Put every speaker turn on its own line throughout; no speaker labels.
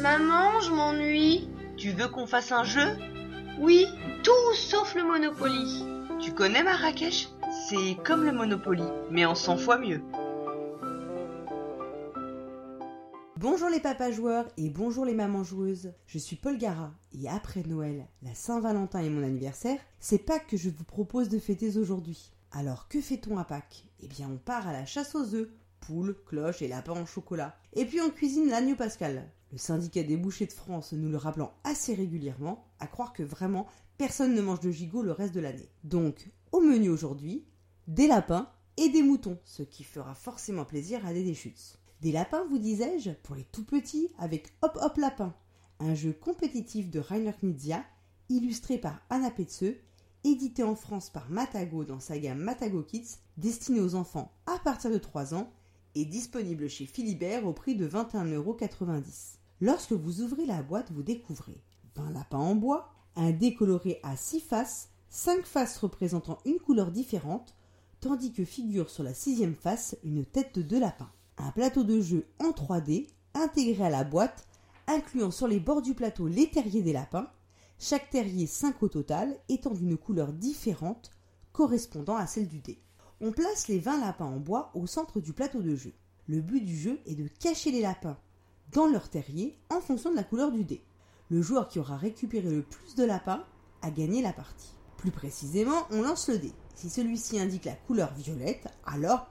Maman, je m'ennuie.
Tu veux qu'on fasse un jeu?
Oui, tout sauf le Monopoly.
Tu connais Marrakech? C'est comme le Monopoly, mais en 100 fois mieux.
Bonjour les papas joueurs et bonjour les mamans joueuses. Je suis Paul Gara et après Noël, la Saint-Valentin et mon anniversaire, c'est Pâques que je vous propose de fêter aujourd'hui. Alors que fait-on à Pâques? Eh bien on part à la chasse aux œufs, poules, cloches et lapins en chocolat. Et puis on cuisine l'agneau pascal. Le syndicat des bouchers de France nous le rappelant assez régulièrement, à croire que vraiment personne ne mange de gigot le reste de l'année. Donc au menu aujourd'hui, des lapins et des moutons, ce qui fera forcément plaisir à des Schutz. Des lapins, vous disais-je, pour les tout petits, avec Hop Hop Lapin, un jeu compétitif de Rainer Knizia, illustré par Anna Petzeux, édité en France par Matago dans sa gamme Matago Kids, destiné aux enfants à partir de 3 ans, et disponible chez Philibert au prix de 21,90€. Lorsque vous ouvrez la boîte, vous découvrez 20 lapins en bois, un décoloré à 6 faces, 5 faces représentant une couleur différente, tandis que figure sur la sixième face une tête de deux lapins un plateau de jeu en 3D intégré à la boîte, incluant sur les bords du plateau les terriers des lapins, chaque terrier 5 au total étant d'une couleur différente correspondant à celle du dé. On place les 20 lapins en bois au centre du plateau de jeu. Le but du jeu est de cacher les lapins dans leur terrier en fonction de la couleur du dé. Le joueur qui aura récupéré le plus de lapins a gagné la partie. Plus précisément, on lance le dé. Si celui-ci indique la couleur violette, alors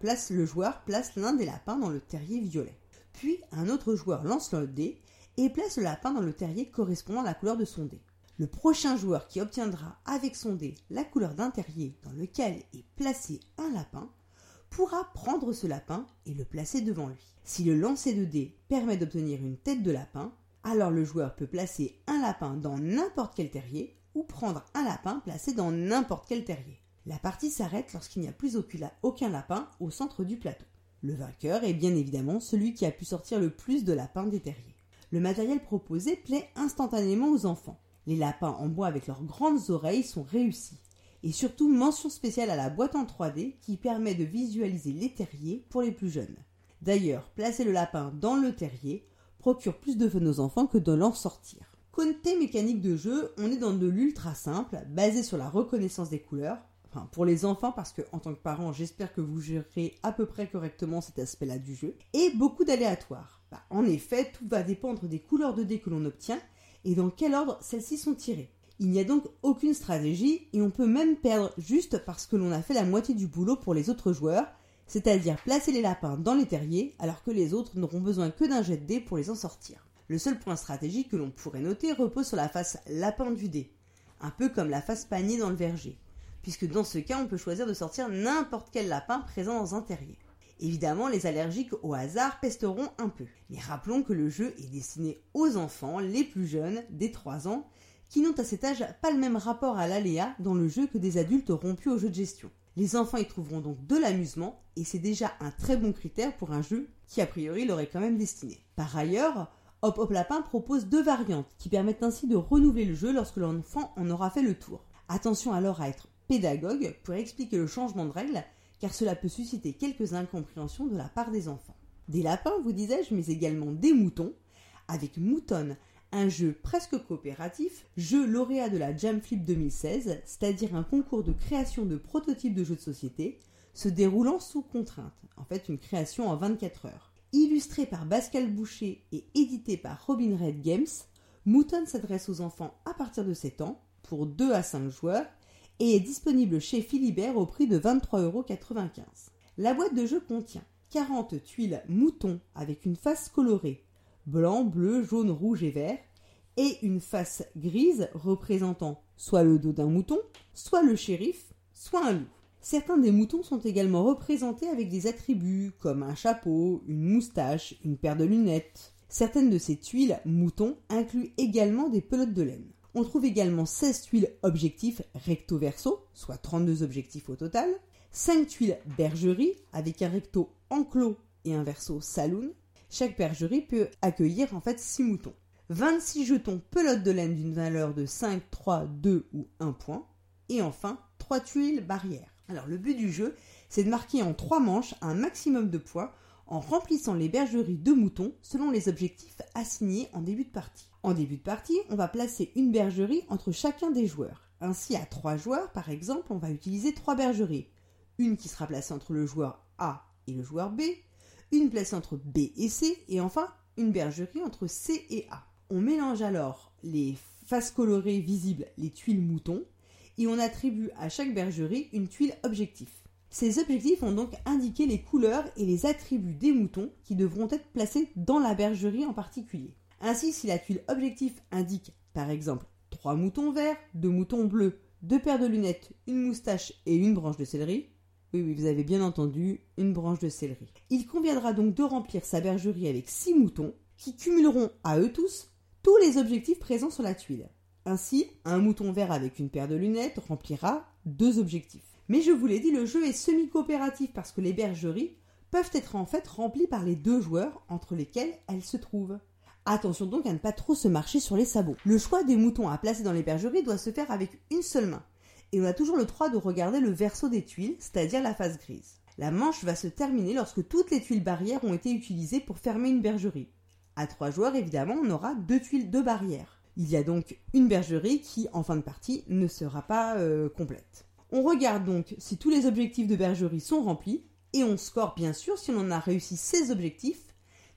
place, le joueur place l'un des lapins dans le terrier violet. Puis un autre joueur lance le dé et place le lapin dans le terrier correspondant à la couleur de son dé. Le prochain joueur qui obtiendra avec son dé la couleur d'un terrier dans lequel est placé un lapin pourra prendre ce lapin et le placer devant lui. Si le lancer de dé permet d'obtenir une tête de lapin, alors le joueur peut placer un lapin dans n'importe quel terrier ou prendre un lapin placé dans n'importe quel terrier. La partie s'arrête lorsqu'il n'y a plus aucun lapin au centre du plateau. Le vainqueur est bien évidemment celui qui a pu sortir le plus de lapins des terriers. Le matériel proposé plaît instantanément aux enfants. Les lapins en bois avec leurs grandes oreilles sont réussis. Et surtout mention spéciale à la boîte en 3D qui permet de visualiser les terriers pour les plus jeunes. D'ailleurs, placer le lapin dans le terrier procure plus de fun aux enfants que de l'en sortir. Côté mécanique de jeu, on est dans de l'ultra simple, basé sur la reconnaissance des couleurs, enfin pour les enfants parce que en tant que parent j'espère que vous gérerez à peu près correctement cet aspect-là du jeu et beaucoup d'aléatoires. Bah, en effet, tout va dépendre des couleurs de dés que l'on obtient et dans quel ordre celles-ci sont tirées. Il n'y a donc aucune stratégie et on peut même perdre juste parce que l'on a fait la moitié du boulot pour les autres joueurs, c'est-à-dire placer les lapins dans les terriers alors que les autres n'auront besoin que d'un jet de dés pour les en sortir. Le seul point stratégique que l'on pourrait noter repose sur la face lapin du dé, un peu comme la face panier dans le verger puisque dans ce cas, on peut choisir de sortir n'importe quel lapin présent dans un terrier. Évidemment, les allergiques au hasard pesteront un peu. Mais rappelons que le jeu est destiné aux enfants les plus jeunes, des 3 ans, qui n'ont à cet âge pas le même rapport à l'aléa dans le jeu que des adultes rompus au jeu de gestion. Les enfants y trouveront donc de l'amusement, et c'est déjà un très bon critère pour un jeu qui a priori leur est quand même destiné. Par ailleurs, Hop Hop Lapin propose deux variantes qui permettent ainsi de renouveler le jeu lorsque l'enfant en aura fait le tour. Attention alors à être pédagogue pour expliquer le changement de règles, car cela peut susciter quelques incompréhensions de la part des enfants. Des lapins, vous disais-je, mais également des moutons, avec Mouton, un jeu presque coopératif, jeu lauréat de la Jam Flip 2016, c'est-à-dire un concours de création de prototypes de jeux de société, se déroulant sous contrainte, en fait une création en 24 heures. Illustré par Pascal Boucher et édité par Robin Red Games, Mouton s'adresse aux enfants à partir de 7 ans, pour 2 à 5 joueurs, et est disponible chez Philibert au prix de 23,95€. La boîte de jeu contient 40 tuiles moutons avec une face colorée blanc, bleu, jaune, rouge et vert et une face grise représentant soit le dos d'un mouton, soit le shérif, soit un loup. Certains des moutons sont également représentés avec des attributs comme un chapeau, une moustache, une paire de lunettes. Certaines de ces tuiles moutons incluent également des pelotes de laine. On trouve également 16 tuiles objectifs recto-verso, soit 32 objectifs au total, 5 tuiles bergerie avec un recto enclos et un verso saloon. Chaque bergerie peut accueillir en fait 6 moutons. 26 jetons pelote de laine d'une valeur de 5, 3, 2 ou 1 point. Et enfin, 3 tuiles barrières. Alors le but du jeu, c'est de marquer en 3 manches un maximum de points en remplissant les bergeries de moutons selon les objectifs assignés en début de partie. En début de partie, on va placer une bergerie entre chacun des joueurs. Ainsi, à trois joueurs, par exemple, on va utiliser trois bergeries. Une qui sera placée entre le joueur A et le joueur B, une placée entre B et C, et enfin une bergerie entre C et A. On mélange alors les faces colorées visibles, les tuiles moutons, et on attribue à chaque bergerie une tuile objectif. Ces objectifs vont donc indiquer les couleurs et les attributs des moutons qui devront être placés dans la bergerie en particulier. Ainsi, si la tuile objectif indique par exemple trois moutons verts, deux moutons bleus, deux paires de lunettes, une moustache et une branche de céleri, oui, oui, vous avez bien entendu, une branche de céleri. Il conviendra donc de remplir sa bergerie avec six moutons qui cumuleront à eux tous tous les objectifs présents sur la tuile. Ainsi, un mouton vert avec une paire de lunettes remplira deux objectifs. Mais je vous l'ai dit, le jeu est semi-coopératif parce que les bergeries peuvent être en fait remplies par les deux joueurs entre lesquels elles se trouvent. Attention donc à ne pas trop se marcher sur les sabots. Le choix des moutons à placer dans les bergeries doit se faire avec une seule main. Et on a toujours le droit de regarder le verso des tuiles, c'est-à-dire la face grise. La manche va se terminer lorsque toutes les tuiles barrières ont été utilisées pour fermer une bergerie. À trois joueurs, évidemment, on aura deux tuiles de barrière. Il y a donc une bergerie qui, en fin de partie, ne sera pas euh, complète. On regarde donc si tous les objectifs de bergerie sont remplis, et on score bien sûr si on a réussi ces objectifs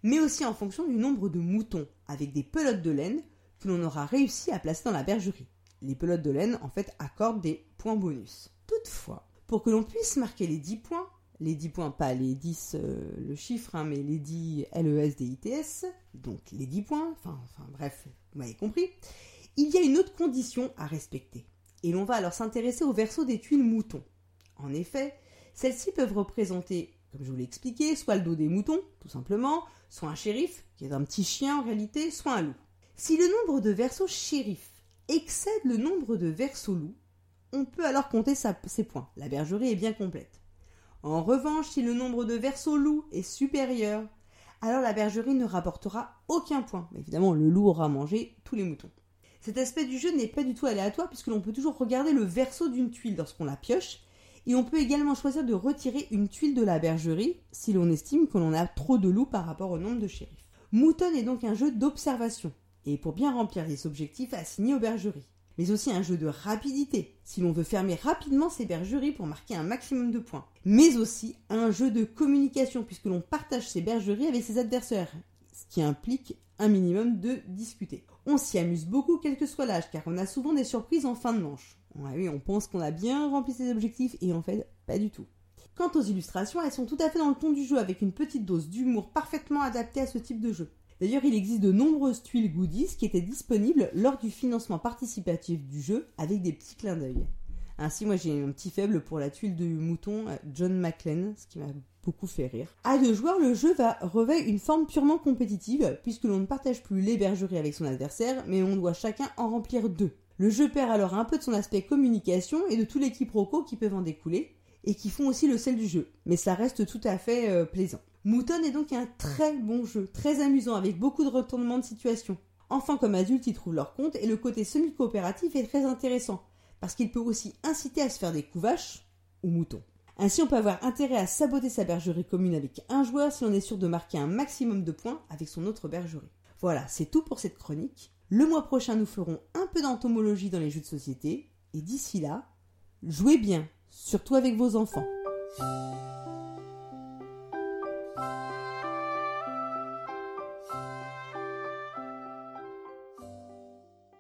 mais aussi en fonction du nombre de moutons avec des pelotes de laine que l'on aura réussi à placer dans la bergerie. Les pelotes de laine, en fait, accordent des points bonus. Toutefois, pour que l'on puisse marquer les 10 points, les 10 points, pas les 10, euh, le chiffre, hein, mais les 10 LES, donc les 10 points, enfin, enfin bref, vous m'avez compris, il y a une autre condition à respecter. Et l'on va alors s'intéresser au verso des tuiles moutons. En effet, celles-ci peuvent représenter comme je vous l'ai expliqué, soit le dos des moutons, tout simplement, soit un shérif, qui est un petit chien en réalité, soit un loup. Si le nombre de versos shérif excède le nombre de versos loups, on peut alors compter ses points. La bergerie est bien complète. En revanche, si le nombre de versos loups est supérieur, alors la bergerie ne rapportera aucun point. Mais évidemment, le loup aura mangé tous les moutons. Cet aspect du jeu n'est pas du tout aléatoire puisque l'on peut toujours regarder le verso d'une tuile lorsqu'on la pioche et on peut également choisir de retirer une tuile de la bergerie si l'on estime que l'on a trop de loups par rapport au nombre de shérifs. Mouton est donc un jeu d'observation, et pour bien remplir les objectifs assignés aux bergeries. Mais aussi un jeu de rapidité, si l'on veut fermer rapidement ses bergeries pour marquer un maximum de points. Mais aussi un jeu de communication, puisque l'on partage ses bergeries avec ses adversaires, ce qui implique un minimum de discuter. On s'y amuse beaucoup quel que soit l'âge, car on a souvent des surprises en fin de manche. oui, on pense qu'on a bien rempli ses objectifs, et en fait, pas du tout. Quant aux illustrations, elles sont tout à fait dans le ton du jeu, avec une petite dose d'humour parfaitement adaptée à ce type de jeu. D'ailleurs, il existe de nombreuses tuiles goodies qui étaient disponibles lors du financement participatif du jeu, avec des petits clins d'œil. Ainsi, moi j'ai un petit faible pour la tuile de mouton euh, John McLean, ce qui m'a beaucoup fait rire. À deux joueurs, le jeu va revêt une forme purement compétitive, puisque l'on ne partage plus les bergeries avec son adversaire, mais on doit chacun en remplir deux. Le jeu perd alors un peu de son aspect communication et de tous les quiproquos qui peuvent en découler, et qui font aussi le sel du jeu, mais ça reste tout à fait euh, plaisant. Mouton est donc un très bon jeu, très amusant, avec beaucoup de retournements de situation. Enfants comme adultes y trouvent leur compte, et le côté semi-coopératif est très intéressant, parce qu'il peut aussi inciter à se faire des coups vaches ou moutons. Ainsi, on peut avoir intérêt à saboter sa bergerie commune avec un joueur si on est sûr de marquer un maximum de points avec son autre bergerie. Voilà, c'est tout pour cette chronique. Le mois prochain, nous ferons un peu d'entomologie dans les jeux de société. Et d'ici là, jouez bien, surtout avec vos enfants.